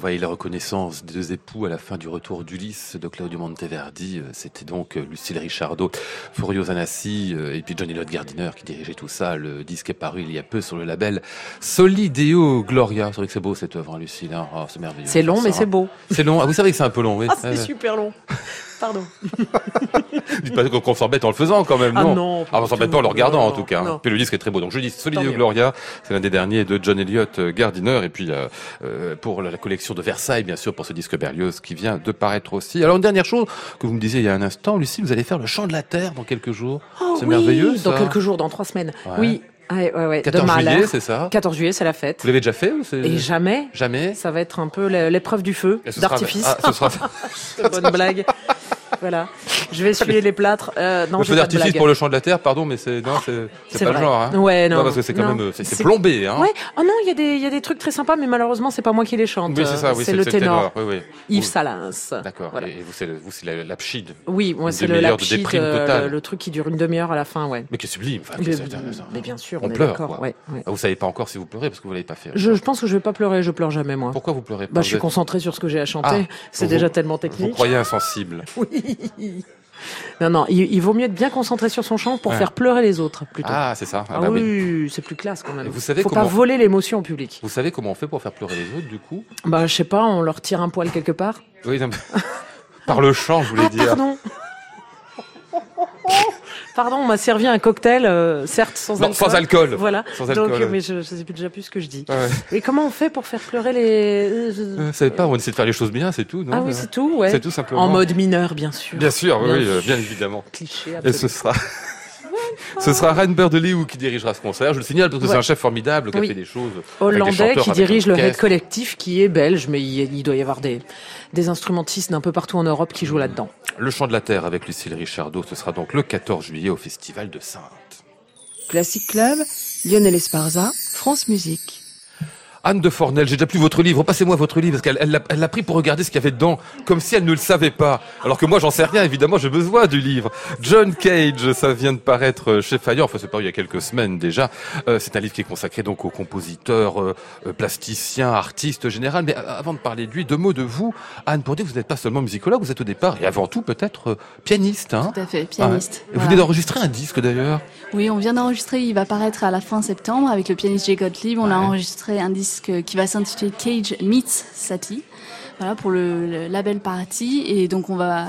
Les retrouvailles et la reconnaissance des deux époux à la fin du retour d'Ulysse de Claudio Monteverdi, euh, c'était donc euh, Lucille Richardot, Furio Zanassi euh, et puis Johnny Lloyd Gardiner qui dirigeait tout ça. Le disque est paru il y a peu sur le label Solideo Gloria. C'est vrai que c'est beau cette œuvre, hein, Lucille. hein. Oh, c'est merveilleux. C'est long, Ça, mais hein. c'est beau. C'est long. Ah, vous savez que c'est un peu long, oui. Ah, c'est super long. Pardon. Dites pas qu'on s'embête en le faisant quand même, Ah non non, Ah, on s'embête pas en le regardant en tout cas. non. Puis le disque est très beau. Donc je dis Solideo. Gloria, c'est l'un des derniers de John Elliott euh, Gardiner et puis euh, euh, pour la la collection de Versailles bien sûr pour ce disque Berlioz qui vient de paraître aussi. Alors une dernière chose que vous me disiez il y a un instant, Lucie, vous allez faire le chant de la terre dans quelques jours. Oh c'est oui, merveilleux ça. Dans quelques jours, dans trois semaines. Ouais. Oui, ouais, ouais, ouais. 14 de Mahler. juillet, c'est ça 14 juillet, c'est la fête. Vous l'avez déjà fait ou c'est Et jamais, jamais ça va être un peu l'é- l'épreuve du feu, Et ce sera- d'artifice. Ah, ce sera bonne blague. Voilà. Je vais essuyer les plâtres. Euh, non, feu d'artifice pour le chant de la terre, pardon, mais c'est non, pas vrai. le genre. Hein. Ouais, non. parce que c'est quand Non. même euh, c'est plombé, hein. Ouais. Oh non, il y a des il y a des trucs très sympas, mais malheureusement, c'est pas moi qui les chante. Oui, c'est ça. Oui, c'est le ténor. Oui, oui. Yves Vous- Salins. D'accord. Voilà. Et vous, c'est vous, c'est la, la pchide. Oui, moi c'est le demi-heure de lapchit, déprime euh, le, truc qui dure une demi-heure à la fin, ouais. Mais qui est sublime. Enfin, Mais, bien sûr, on on, est pleure, d'accord. quoi. Ouais, ouais. Ah, vous savez pas encore si vous pleurez parce que vous l'avez pas fait. Je, pense que je vais pas pleurer, je pleure jamais moi. Pourquoi vous pleurez pas? Bah, je suis Vous concentré sur ce que j'ai à chanter. Ah, c'est vous- déjà tellement Vous technique. croyez insensible. Oui. Non, non, il, il vaut mieux être bien concentré sur son chant pour Ouais. faire pleurer les autres, plutôt. Ah, c'est ça. Ah, Ah bah oui. c'est plus classe quand même. Et vous savez Faut comment- pas voler l'émotion au public. Vous savez comment on fait pour faire pleurer les autres, du coup? Bah, je sais pas, on leur tire un poil quelque part. Oui, non, par le chant, je voulais Ah, dire. pardon. Pardon, on m'a servi un cocktail, euh, certes sans Non, alcool. sans alcool. Voilà. Sans Donc, alcool. euh, mais je, je sais plus- déjà plus ce que je dis. Ah ouais. Et comment on fait pour faire pleurer les euh, je- Euh, pas, on essaie de faire les choses bien, c'est tout. Non Ah oui, Euh, c'est tout, ouais. C'est tout simplement. En mode mineur, bien sûr. Bien sûr, oui, Bien oui, sûr. bien évidemment. Cliché. Et absolu. ce sera. Ce sera Ren Berdeliou qui dirigera ce concert. Je le signale parce que Ouais. c'est un chef formidable qui a Oui. fait des choses. des Hollandais qui dirige le Head. Collectif qui est belge, mais il, il doit y avoir des, des instrumentistes d'un peu partout en Europe qui jouent là-dedans. Le chant de la terre avec Lucille Richardot, ce sera donc le 14 juillet au Festival de Sainte. Classic Club, Lionel Esparza, France Musique. Anne de Fornel, j'ai déjà plus votre livre. Passez-moi votre livre parce qu'elle elle l'a elle l'a pris pour regarder ce qu'il y avait dedans, comme si elle ne le savait pas. Alors que moi, j'en sais rien. Évidemment, j'ai besoin du livre. John Cage, ça vient de paraître chez Fayard. Enfin, c'est paru il y a quelques semaines déjà. Euh, c'est un livre qui est consacré donc aux compositeurs, euh, euh, plasticiens, artistes général. Mais euh, avant de parler de lui, deux mots de vous, Anne, pour dire que vous n'êtes pas seulement musicologue, vous êtes au départ et avant tout peut-être euh, pianiste. Hein Tout à fait, Ah pianiste. ouais. Vous venez d'enregistrer un disque d'ailleurs. Oui, on vient d'enregistrer, il va paraître à la fin septembre avec le pianiste Jay Gottlieb. On a enregistré un disque qui va s'intituler Cage Meets Satie. Voilà, pour le, le label Parati. Et donc, on va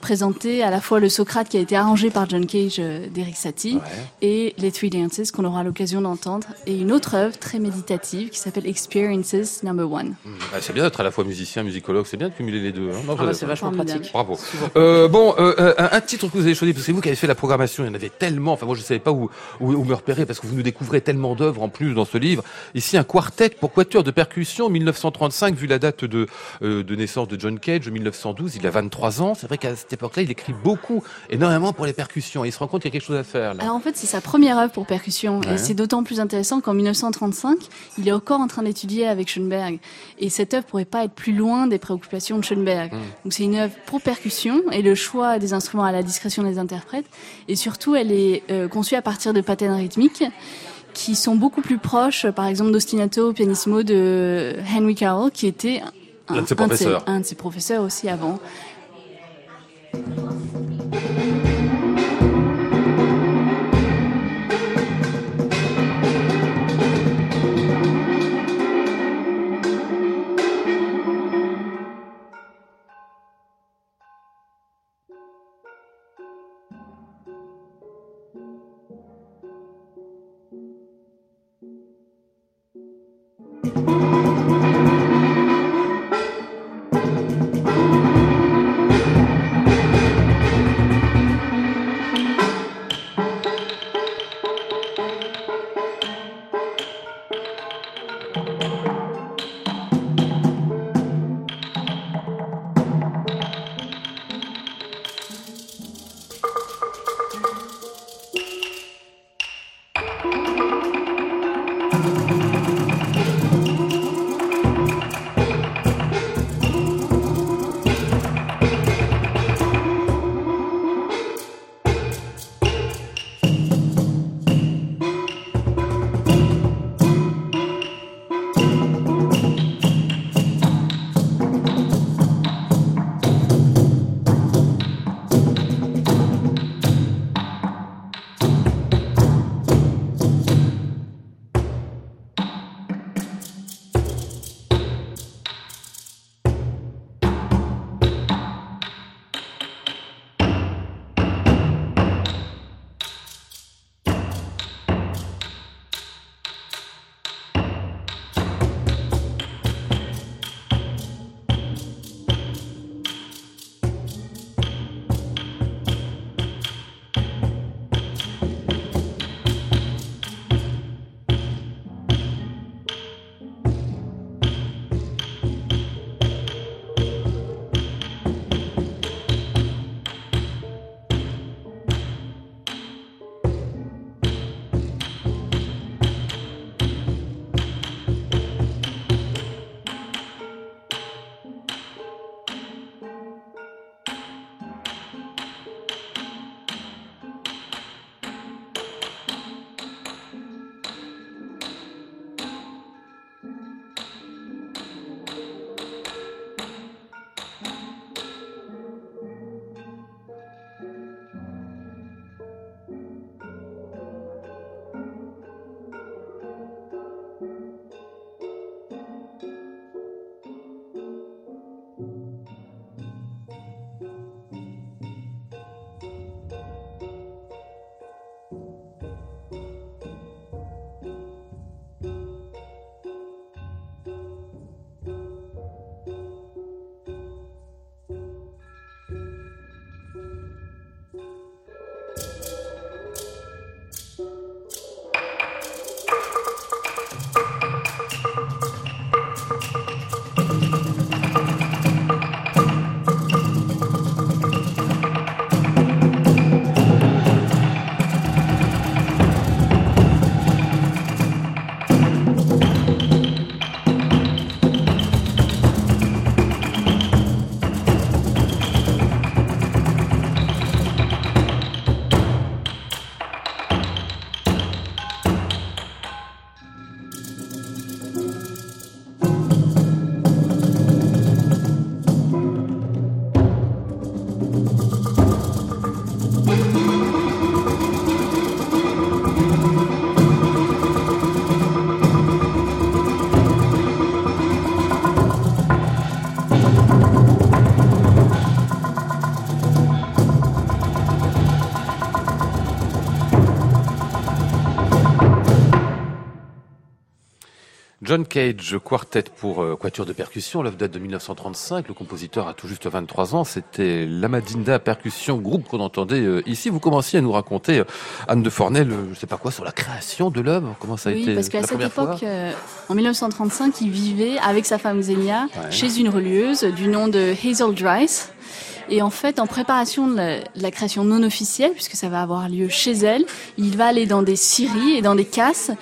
présenter à la fois le Socrate qui a été arrangé par John Cage euh, d'Eric Satie et les Three Dances qu'on aura l'occasion d'entendre. Et une autre œuvre très méditative qui s'appelle Experiences Number One. Ah, c'est bien d'être à la fois musicien, musicologue. C'est bien de cumuler les deux. hein. Ah bah, c'est vachement pratique. Bravo. Euh, bon, euh, euh, un, un titre que vous avez choisi, parce que c'est vous qui avez fait la programmation, il y en avait tellement, enfin moi je ne savais pas où, où, où me repérer, parce que vous nous découvrez tellement d'œuvres en plus dans ce livre. Ici, un quartet pour quatuor de percussion, 1935, vu la date de, euh, de naissance de John Cage, 1912, il a 23 ans. C'est vrai qu'à cette époque-là, il écrit beaucoup, énormément pour les percussions, et il se rend compte qu'il y a quelque chose à faire là. Alors en fait, c'est sa première œuvre pour percussion. Ouais. Et c'est d'autant plus intéressant qu'en 1935, il est encore en train d'étudier avec Schoenberg. Et cette œuvre pourrait pas être plus loin des préoccupations de Schoenberg. Donc c'est une œuvre pour percussion et le choix des instruments à la discrétion des interprètes. Et surtout, elle est euh, conçue à partir de patterns rythmiques qui sont beaucoup plus proches, par exemple, d'ostinato pianissimo de Henry Carroll, qui était un, de ses professeurs. un de ses professeurs aussi avant. Nossa. John Cage, quartet pour euh, quatuor de percussion, l'œuvre date de 1935, le compositeur a tout juste 23 ans, c'était l'Amadinda Percussion, groupe qu'on entendait euh, ici. Vous commenciez à nous raconter, euh, Anne de Fornel, euh, je sais pas quoi, sur la création de l'œuvre, comment ça a oui, été parce qu'à cette époque, en 1935, il vivait avec sa femme Xenia Ouais. chez une relieuse du nom de Hazel Dryce. Et en fait, en préparation de la, de la création non officielle, puisque ça va avoir lieu chez elle, il va aller dans des scieries et dans des casses.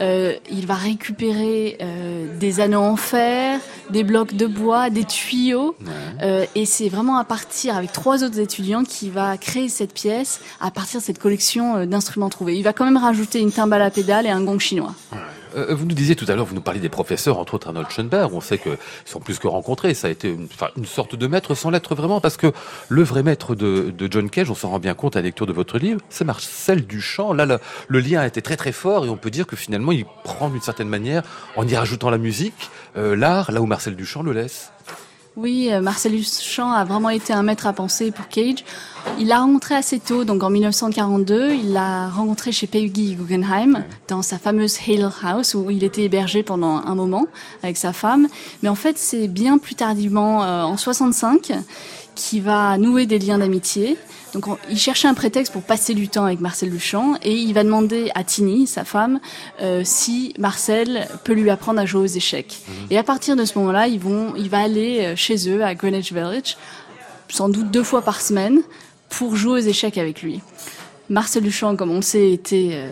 Euh, il va récupérer euh, des anneaux en fer, des blocs de bois, des tuyaux. Euh, et c'est vraiment à partir, avec trois autres étudiants, qu'il va créer cette pièce à partir de cette collection d'instruments trouvés. Il va quand même rajouter une timbale à pédale et un gong chinois. Euh, vous nous disiez tout à l'heure, vous nous parliez des professeurs, entre autres Arnold Schoenberg, on sait qu'ils sont plus que rencontrés, ça a été une, sorte de maître sans l'être vraiment, parce que le vrai maître de, John Cage, on s'en rend bien compte à la lecture de votre livre, c'est Marcel Duchamp. Là, le, le lien a été très très fort et on peut dire que finalement, il prend d'une certaine manière, en y rajoutant la musique, euh, l'art, là où Marcel Duchamp le laisse. Oui, euh, Marcel Duchamp a vraiment été un maître à penser pour Cage. Il l'a rencontré assez tôt, donc en 1942, il l'a rencontré chez Peggy Guggenheim, dans sa fameuse Hale House, où il était hébergé pendant un moment avec sa femme. Mais en fait, c'est bien plus tardivement, euh, en 65, qu'il va nouer des liens d'amitié. Donc on- il cherchait un prétexte pour passer du temps avec Marcel Duchamp et il va demander à Tini, sa femme, euh, si Marcel peut lui apprendre à jouer aux échecs. Et à partir de ce moment-là, ils vont, il va aller euh, chez eux à Greenwich Village, sans doute deux fois par semaine, pour jouer aux échecs avec lui. Marcel Duchamp, comme on le sait, était euh,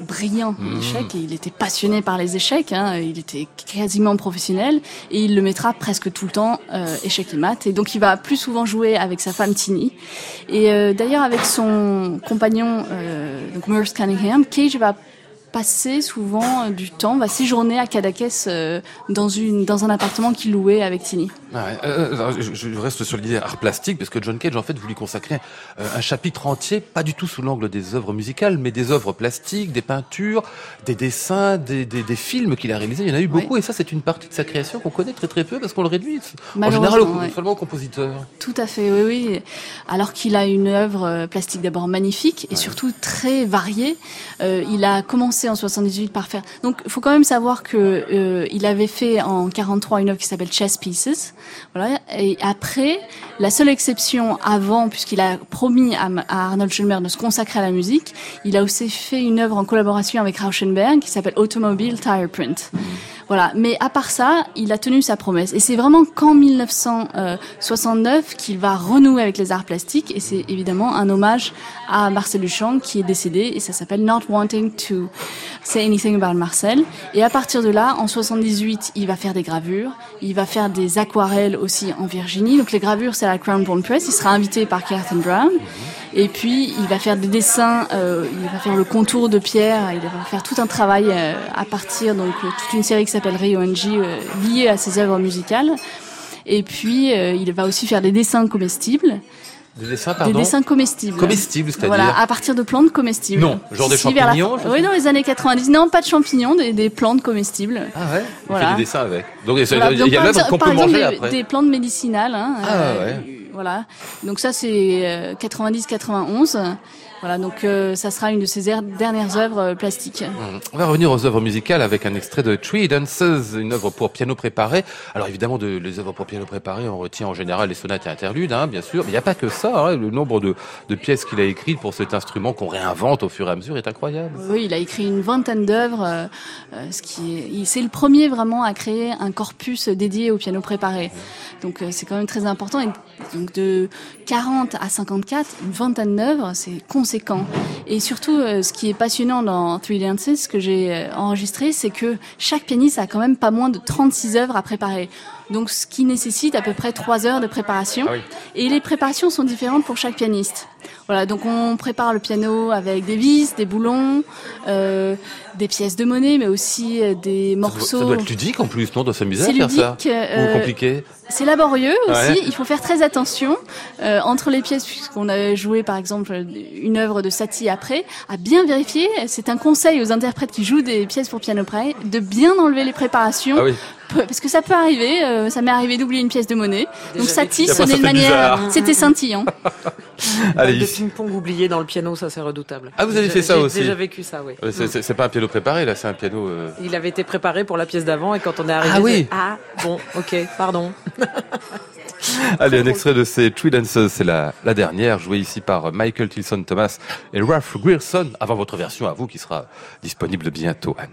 brillant en échecs et il était passionné par les échecs. Hein, il était quasiment professionnel et il le mettra presque tout le temps euh, échecs et maths. Et donc il va plus souvent jouer avec sa femme Tini. Et euh, d'ailleurs avec son compagnon euh, donc Merce Cunningham, Cage va passer souvent euh, du temps, va séjourner à Cadaqués euh, dans une dans un appartement qu'il louait avec Tini. Ah ouais, euh, je, je reste sur l'idée art plastique parce que John Cage en fait vous lui consacrez euh, un chapitre entier, pas du tout sous l'angle des œuvres musicales, mais des œuvres plastiques, des peintures, des dessins, des, des, des films qu'il a réalisés. Il y en a eu beaucoup et ça c'est une partie de sa création qu'on connaît très très peu parce qu'on le réduit en général au, ouais. seulement au compositeur. Tout à fait, oui, oui. Alors qu'il a une œuvre plastique d'abord magnifique et surtout très variée. Il a commencé en 78 par faire. Donc, il faut quand même savoir que euh, il avait fait en 43 une œuvre qui s'appelle Chess Pieces. Voilà. Et après, la seule exception avant, puisqu'il a promis à, Arnold Schoenberg de se consacrer à la musique, il a aussi fait une œuvre en collaboration avec Rauschenberg qui s'appelle Automobile Tire Print. Voilà. Mais à part ça, il a tenu sa promesse. Et c'est vraiment qu'en 1969 qu'il va renouer avec les arts plastiques. Et c'est évidemment un hommage à Marcel Duchamp qui est décédé. Et ça s'appelle Not Wanting to Say Anything About Marcel. Et à partir de là, en 78, il va faire des gravures. Il va faire des aquarelles aussi en Virginie. Donc les gravures, c'est à la Crown Bond Press. Il sera invité par Catherine Brown. Et puis, il va faire des dessins, euh, il va faire le contour de pierre, il va faire tout un travail euh, à partir, donc euh, toute une série qui s'appelle Rio-NG, euh, liée à ses œuvres musicales. Et puis, euh, il va aussi faire des dessins comestibles. Des dessins, pardon Des dessins comestibles. Comestibles, c'est-à-dire Voilà, à partir de plantes comestibles. Non, genre des la champignons, Oui, dans les années 90. Non, pas de champignons, des, des plantes comestibles. Ah ouais Il Voilà. fait des dessins avec. Donc il y Voilà, y a exemple- qu'on peut exemple, manger des, après. des plantes médicinales. Hein, Ah, ouais. Voilà. Donc ça, c'est euh, 90-91. Voilà, donc euh, ça sera une de ses er- dernières œuvres euh, plastiques. On va revenir aux œuvres musicales avec un extrait de Three Dances, une œuvre pour piano préparé. Alors évidemment, de, les œuvres pour piano préparé, on retient en général les sonates et interludes, hein, bien sûr. Mais il n'y a pas que ça. hein. Le nombre de, de pièces qu'il a écrites pour cet instrument qu'on réinvente au fur et à mesure est incroyable. Oui, il a écrit une vingtaine d'œuvres, euh, euh, ce qui est, il- c'est le premier vraiment à créer un corpus dédié au piano préparé. Donc euh, c'est quand même très important. Et donc de 40 à 54, une vingtaine d'œuvres, c'est conséquent. Et surtout, euh, ce qui est passionnant dans Three Dances, ce que j'ai euh, enregistré, c'est que chaque pianiste a quand même pas moins de 36 œuvres à préparer. Donc ce qui nécessite à peu près 3 heures de préparation. Ah oui. Et les préparations sont différentes pour chaque pianiste. Voilà, donc on prépare le piano avec des vis, des boulons, euh, des pièces de monnaie, mais aussi euh, des Ça doit, morceaux. ça doit être ludique en plus, non, de s'amuser à faire ça. ludique, euh, Ou compliqué. C'est laborieux aussi. Ouais. Il faut faire très attention euh, entre les pièces, puisqu'on a joué par exemple une œuvre de Satie après, à bien vérifier. C'est un conseil aux interprètes qui jouent des pièces pour piano prêt de bien enlever les préparations, Ah oui. Parce que ça peut arriver. euh, ça m'est arrivé d'oublier une pièce de monnaie. Donc ça sonnait de manière, c'était scintillant. Allez, de ping-pong oublié dans le piano, ça c'est redoutable. Ah, vous avez J'ai- fait ça j'ai aussi déjà vécu ça, oui. C'est- pas un piano préparé, là, c'est un piano. euh, Il avait été préparé pour la pièce d'avant et quand on est arrivé, Ah oui. ah bon, ok, pardon. Allez, un extrait de ces Three Dances, c'est la, la dernière, jouée ici par Michael Tilson Thomas et Ralph Grierson, avant votre version à vous qui sera disponible bientôt, Anne.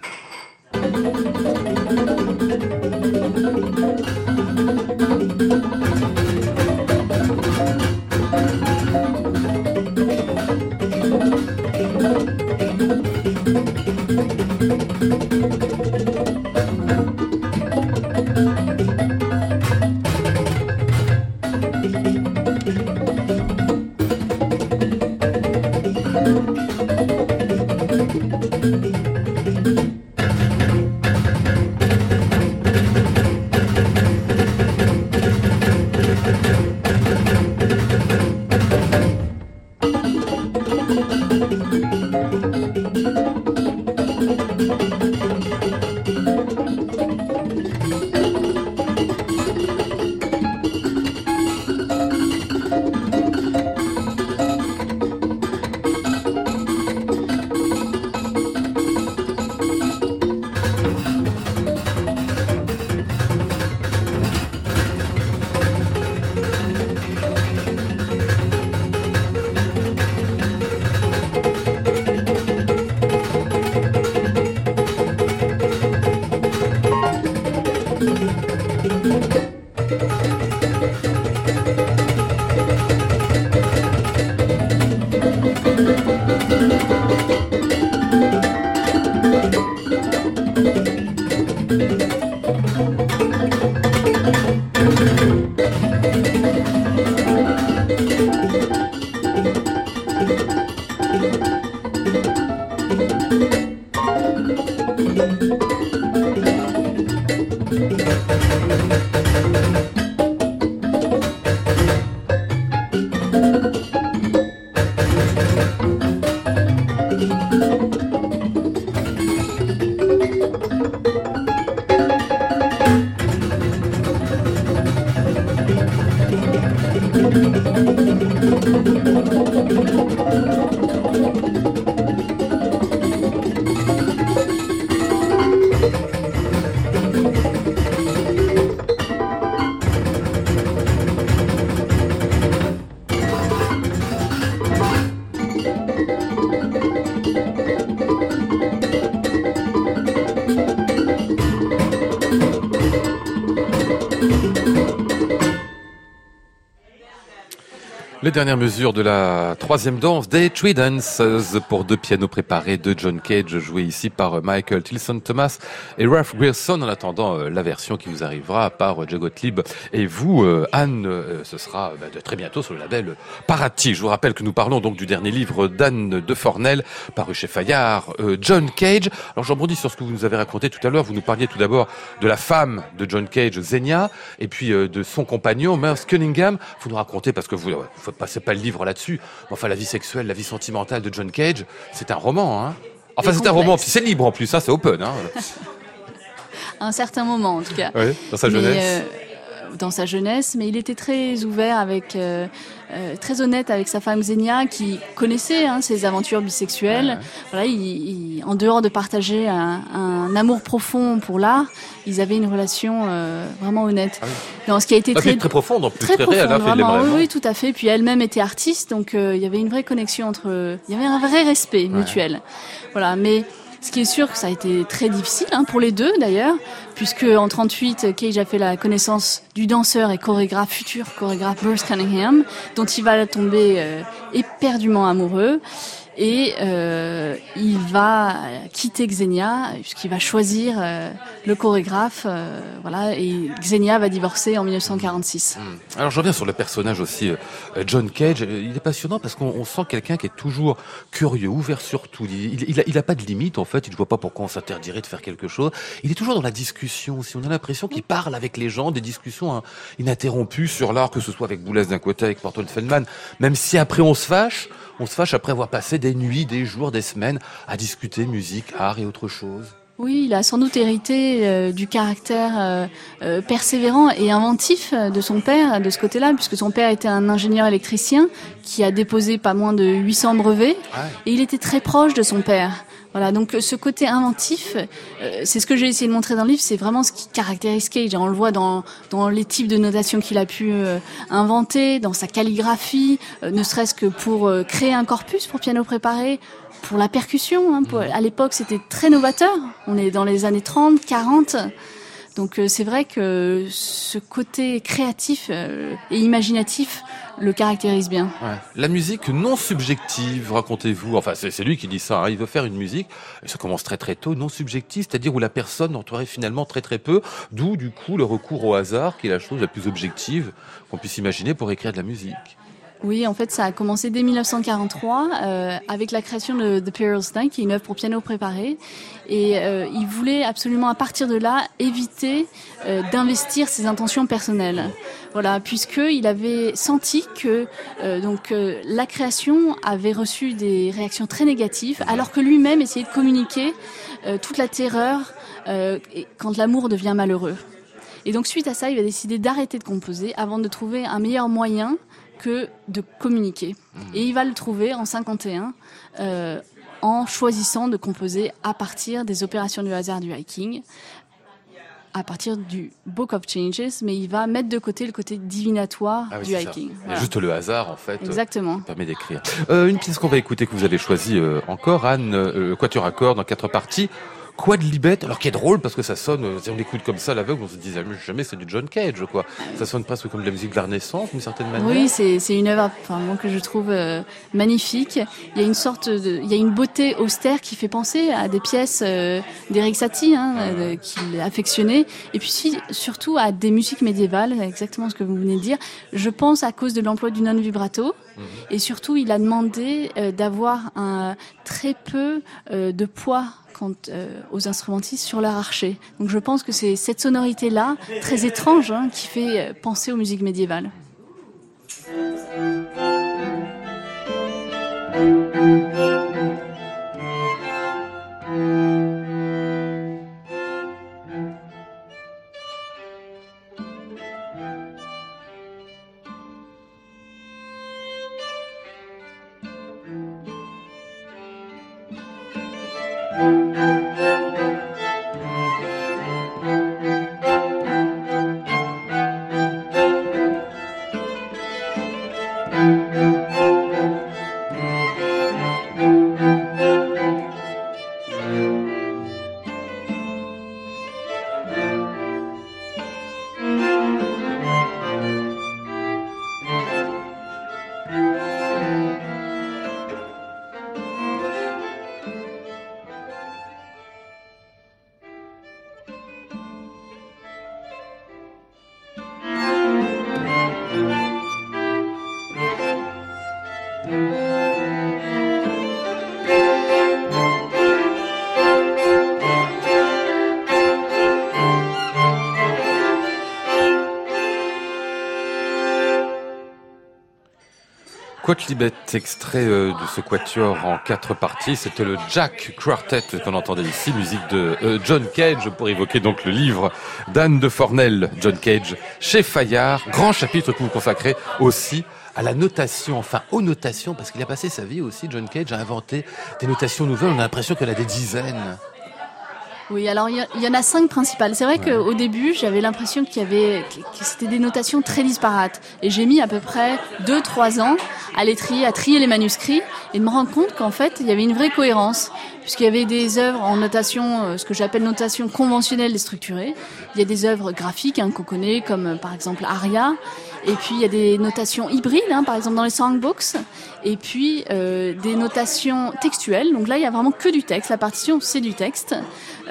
Les dernières mesures de la troisième danse des Three Dances pour deux pianos préparés de John Cage, joué ici par Michael Tilson Thomas et Ralph Grierson, en attendant euh, la version qui vous arrivera par Joe Gottlieb. Et vous, euh, Anne, euh, ce sera bah, de très bientôt sur le label Parati. Je vous rappelle que nous parlons donc du dernier livre d'Anne de Fornel, paru chez Fayard, euh, John Cage. Alors j'en rebondis sur ce que vous nous avez raconté tout à l'heure. Vous nous parliez tout d'abord de la femme de John Cage, Zenia, et puis euh, de son compagnon, Merce Cunningham. Vous nous racontez, parce que vous ne passez pas le livre là-dessus, mais enfin la vie sexuelle, la vie sentimentale de John Cage, c'est un roman. Hein enfin c'est un roman, c'est libre en plus, ça c'est open. Hein un certain moment, en tout cas. oui, dans sa Mais, jeunesse. euh, dans sa jeunesse, mais il était très ouvert avec, euh, euh, très honnête avec sa femme Xenia, qui connaissait hein, ses aventures bisexuelles. Voilà, il- il- en dehors de partager un, un amour profond pour l'art, ils avaient une relation euh, vraiment honnête. Ah oui. Dans ce qui a été Ah, très très profonde en plus, très très, profonde, réel, hein, vraiment. Oui, tout à fait. Puis elle-même était artiste, donc euh, il y avait une vraie connexion entre. Il y avait un vrai respect mutuel. Voilà, mais. Ce qui est sûr que ça a été très difficile hein, pour les deux d'ailleurs, puisque en 38, Cage a fait la connaissance du danseur et chorégraphe, futur chorégraphe Bruce Cunningham, dont il va tomber euh, éperdument amoureux. Et euh, il va quitter Xenia, puisqu'il va choisir euh, le chorégraphe. euh, voilà, et Xenia va divorcer en 1946. Alors je reviens sur le personnage aussi, John Cage. Il est passionnant parce qu'on on sent quelqu'un qui est toujours curieux, ouvert sur tout. Il, il a pas de limite en fait. Il ne voit pas pourquoi on s'interdirait de faire quelque chose. Il est toujours dans la discussion. Si on a l'impression qu'il parle avec les gens, des discussions hein, ininterrompues sur l'art, que ce soit avec Boulez d'un côté, avec Morton Feldman, même si après on se fâche, on se fâche après avoir passé des nuits, des jours, des semaines à discuter musique, art et autre chose. Oui, il a sans doute hérité euh, du caractère euh, euh, persévérant et inventif de son père de ce côté-là, puisque son père était un ingénieur électricien qui a déposé pas moins de 800 brevets, et il était très proche de son père. Voilà, donc euh, ce côté inventif, euh, c'est ce que j'ai essayé de montrer dans le livre, c'est vraiment ce qui caractérise Cage. On le voit dans, dans les types de notation qu'il a pu euh, inventer, dans sa calligraphie, euh, ne serait-ce que pour euh, créer un corpus pour piano préparé, pour la percussion. Hein, pour- à l'époque, c'était très novateur. On est dans les années 30, 40. Donc euh, c'est vrai que ce côté créatif euh, et imaginatif le caractérise bien. La musique non subjective, racontez-vous. Enfin, c'est c'est lui qui dit ça. hein. Il veut faire une musique, et ça commence très très tôt, non subjective, c'est-à-dire où la personne n'entourait finalement très très peu, d'où du coup le recours au hasard, qui est la chose la plus objective qu'on puisse imaginer pour écrire de la musique. Oui, en fait, ça a commencé dès 1943 euh, avec la création de The Night, qui est une œuvre pour piano préparé. Et euh, il voulait absolument, à partir de là, éviter euh, d'investir ses intentions personnelles. Voilà, puisqu'il avait senti que euh, donc euh, la création avait reçu des réactions très négatives, alors que lui-même essayait de communiquer euh, toute la terreur quand l'amour devient malheureux. Et donc suite à ça, il va décider d'arrêter de composer avant de trouver un meilleur moyen que de communiquer. Et il va le trouver en 51 euh, en choisissant de composer à partir des opérations du hasard du hiking, à partir du Book of Changes, mais il va mettre de côté le côté divinatoire Ah oui, du hiking. Il y a Voilà. Juste le hasard, en fait. euh, Exactement. permet d'écrire. Euh, une pièce qu'on va écouter que vous avez choisie euh, encore, Anne, Quatuor à cordes en quatre parties. Quad Libet, alors qui est drôle parce que ça sonne, euh, si on écoute comme ça l'aveugle, on se dit jamais, jamais c'est du John Cage, quoi. Ça sonne presque comme de la musique de la Renaissance, d'une certaine manière. Oui, c'est c'est une œuvre enfin, que je trouve euh, magnifique. Il y a une sorte de, il y a une beauté austère qui fait penser à des pièces euh, d'Eric Satie hein, euh, qu'il affectionnait, et puis si- surtout à des musiques médiévales, exactement ce que vous venez de dire. Je pense à cause de l'emploi du non vibrato, et surtout il a demandé euh, d'avoir un très peu euh, de poids euh, aux instrumentistes sur leur archer. Donc je pense que c'est cette sonorité là très étrange hein, qui fait euh, penser aux musiques médiévales. Quatlibet, extrait euh, de ce quatuor en quatre parties, c'était le Jack Quartet qu'on entendait ici, musique de euh, John Cage, pour évoquer donc le livre d'Anne de Fornel, John Cage, chez Fayard, grand chapitre que vous consacrez aussi à la notation, enfin aux notations, parce qu'il a passé sa vie aussi, John Cage, à inventer des notations nouvelles, on a l'impression en a des dizaines. Oui, alors il y, en a cinq principales. C'est vrai qu'au début, j'avais l'impression qu'il y avait que que c'était des notations très disparates. Et j'ai mis à peu près deux, trois ans à les trier, à trier les manuscrits et de me rendre compte qu'en fait, il y avait une vraie cohérence puisqu'il y avait des œuvres en notation, euh, ce que j'appelle notation conventionnelle et structurée. Il y a des œuvres graphiques hein, qu'on connaît, comme euh, par exemple Aria. Et puis il y a des notations hybrides, hein, par exemple dans les songbooks. Et puis euh, des notations textuelles. Donc là, il y a vraiment que du texte. La partition, c'est du texte.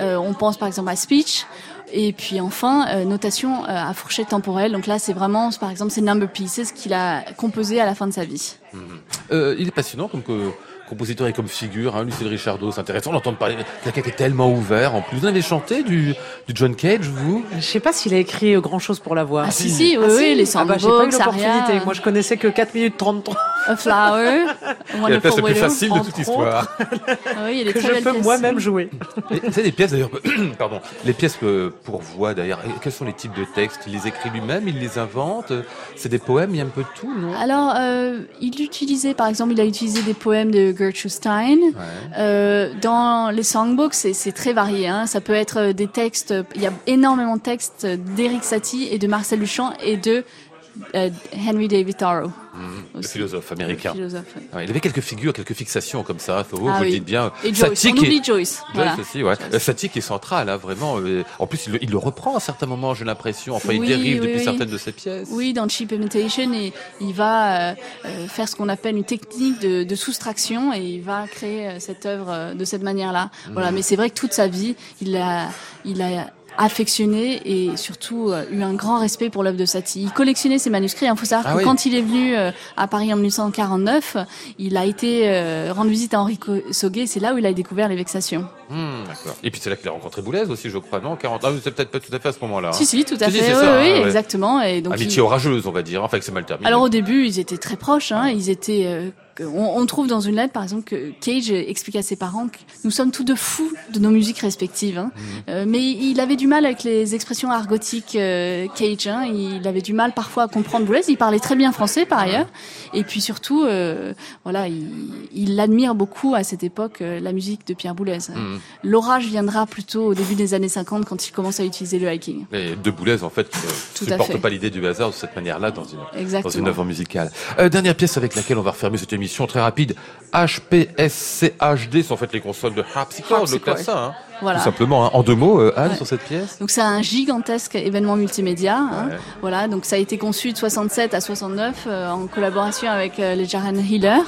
Euh, on pense par exemple à speech. Et puis enfin, euh, notation à fourchette temporelle. Donc là, c'est vraiment, par exemple, c'est Number Pieces qu'il a composé à la fin de sa vie. Euh, il est passionnant comme que compositeur et comme figure, hein, Lucille Richardot, c'est intéressant d'entendre parler quelqu'un qui est tellement ouvert. En plus, vous avez chanté du, du John Cage, vous? Je sais pas s'il a écrit grand chose pour la voix. Ah si, si, oui, Ah, oui, les Ah bah, j'ai pas eu sandbox, l'opportunité. Aria. Moi, je connaissais que 4 minutes 33. A Flower, Et la pièce la plus facile de toute l'histoire. Ah oui, il des que très je peux moi-même jouer. C'est des pièces d'ailleurs, pardon, les pièces euh, pour voix d'ailleurs. Quels sont les types de textes? Il les écrit lui-même, il les invente. C'est des poèmes, il y a un peu de tout, non? Alors, euh, il utilisait, par exemple, il a utilisé des poèmes de Gertrude Stein. Ouais. Euh, dans les songbooks, c'est très varié. Hein. Ça peut être euh, des textes. Il y a énormément de textes d'Éric Satie et de Marcel Duchamp et de euh, Henry David Thoreau. Mhm. Le philosophe américain. Le philosophe. Ouais, il avait quelques figures, quelques fixations comme ça. Faut, vous Ah le oui. dites bien. Et Joyce, on est- Joyce. Joyce Voilà. aussi, ouais. Qui est central, hein, vraiment. En plus, il le, il le reprend à certains moments, j'ai l'impression. Enfin, il dérive depuis certaines de ses pièces. Oui, dans Cheap Imitation, et il va euh, euh, faire ce qu'on appelle une technique de, de soustraction et il va créer cette œuvre de cette manière-là. Mmh. Voilà, mais c'est vrai que toute sa vie, il a, il a affectionné et surtout euh, eu un grand respect pour l'œuvre de Satie. Il collectionnait ses manuscrits. Il faut savoir Ah que oui. quand il est venu euh, à Paris en 1949, il a été euh, rendre visite à Henri Sauguet. C'est là où il a découvert les vexations. D'accord. Et puis c'est là qu'il a rencontré Boulez aussi, je crois, non 40... Ah, c'est peut-être pas tout à fait à ce moment-là. hein. Si, si, tout à Si, fait. oui, ça, oui, hein, exactement. Et donc, Amitié il- orageuse, on va dire. Enfin, que c'est mal terminé. Alors au début, ils étaient très proches. Hein. Ils étaient. Euh, on, trouve dans une lettre, par exemple, que Cage explique à ses parents que nous sommes tous deux fous de nos musiques respectives. Hein. Euh, mais il avait du mal avec les expressions argotiques euh, Cage. Hein. Il avait du mal parfois à comprendre Boulez. Il parlait très bien français par ailleurs. Et puis surtout, euh, voilà, il, il admire beaucoup à cette époque euh, la musique de Pierre Boulez. Mhm. L'orage viendra plutôt au début des années 50 quand il commence à utiliser le hiking. Et de Boulez, en fait, ne à supporte fait. pas l'idée du hasard de cette manière-là dans une, dans une œuvre musicale. Euh, dernière pièce avec laquelle on va refermer cette émission très rapide. HPSCHD sont en fait les consoles de Harpsichord, le clavecin. Hein. Voilà. Tout simplement. hein. En deux mots, euh, Anne, Ouais. sur cette pièce Donc c'est un gigantesque événement multimédia. hein. Voilà, donc ça a été conçu de 67 à 69 euh, en collaboration avec euh, les Jaren Healer.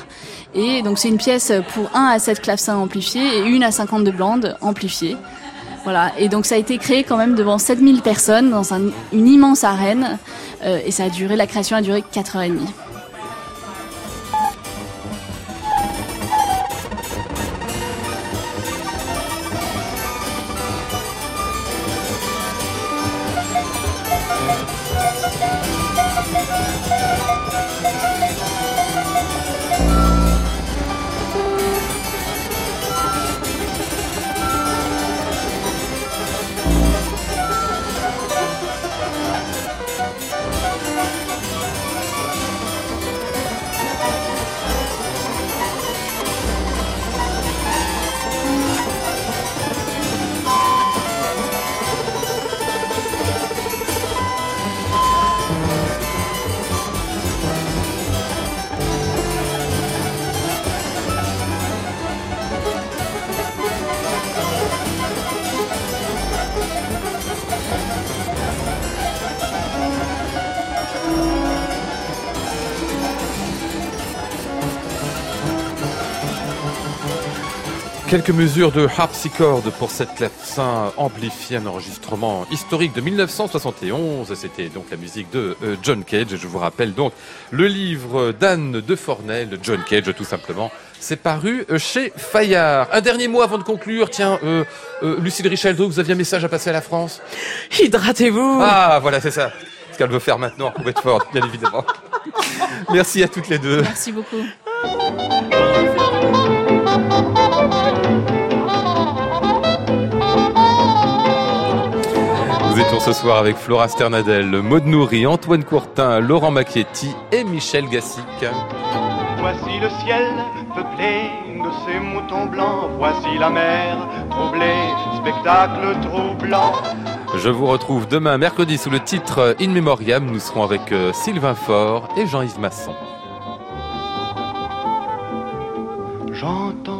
Et donc c'est une pièce pour 1 à 7 clavecins amplifiés et 1 à 52 bandes amplifiées. Voilà, et donc ça a été créé quand même devant 7000 personnes dans un- une immense arène. euh, et ça a duré, la création a duré 4 heures et demie. Quelques mesures de harpsichord pour cette clavecin amplifié, un enregistrement historique de 1971. C'était donc la musique de euh, John Cage. Je vous rappelle donc le livre d'Anne de Fornel, John Cage tout simplement. C'est paru euh, chez Fayard. Un dernier mot avant de conclure. Tiens, euh, euh, Lucille Richeldo, vous aviez un message à passer à la France? Hydratez-vous Ah, voilà, c'est ça. Ce qu'elle veut faire maintenant, Bedford, bien évidemment. Merci à toutes les deux. Merci beaucoup. Nous étions ce soir avec Flora Sternadel, Maud Nourri, Antoine Courtin, Laurent Macchietti et Michel Gassic. Voici le ciel peuplé de ces moutons blancs. Voici la mer troublée, spectacle troublant. Je vous retrouve demain mercredi sous le titre In Memoriam. Nous serons avec euh, Sylvain Faure et Jean-Yves Masson. J'entends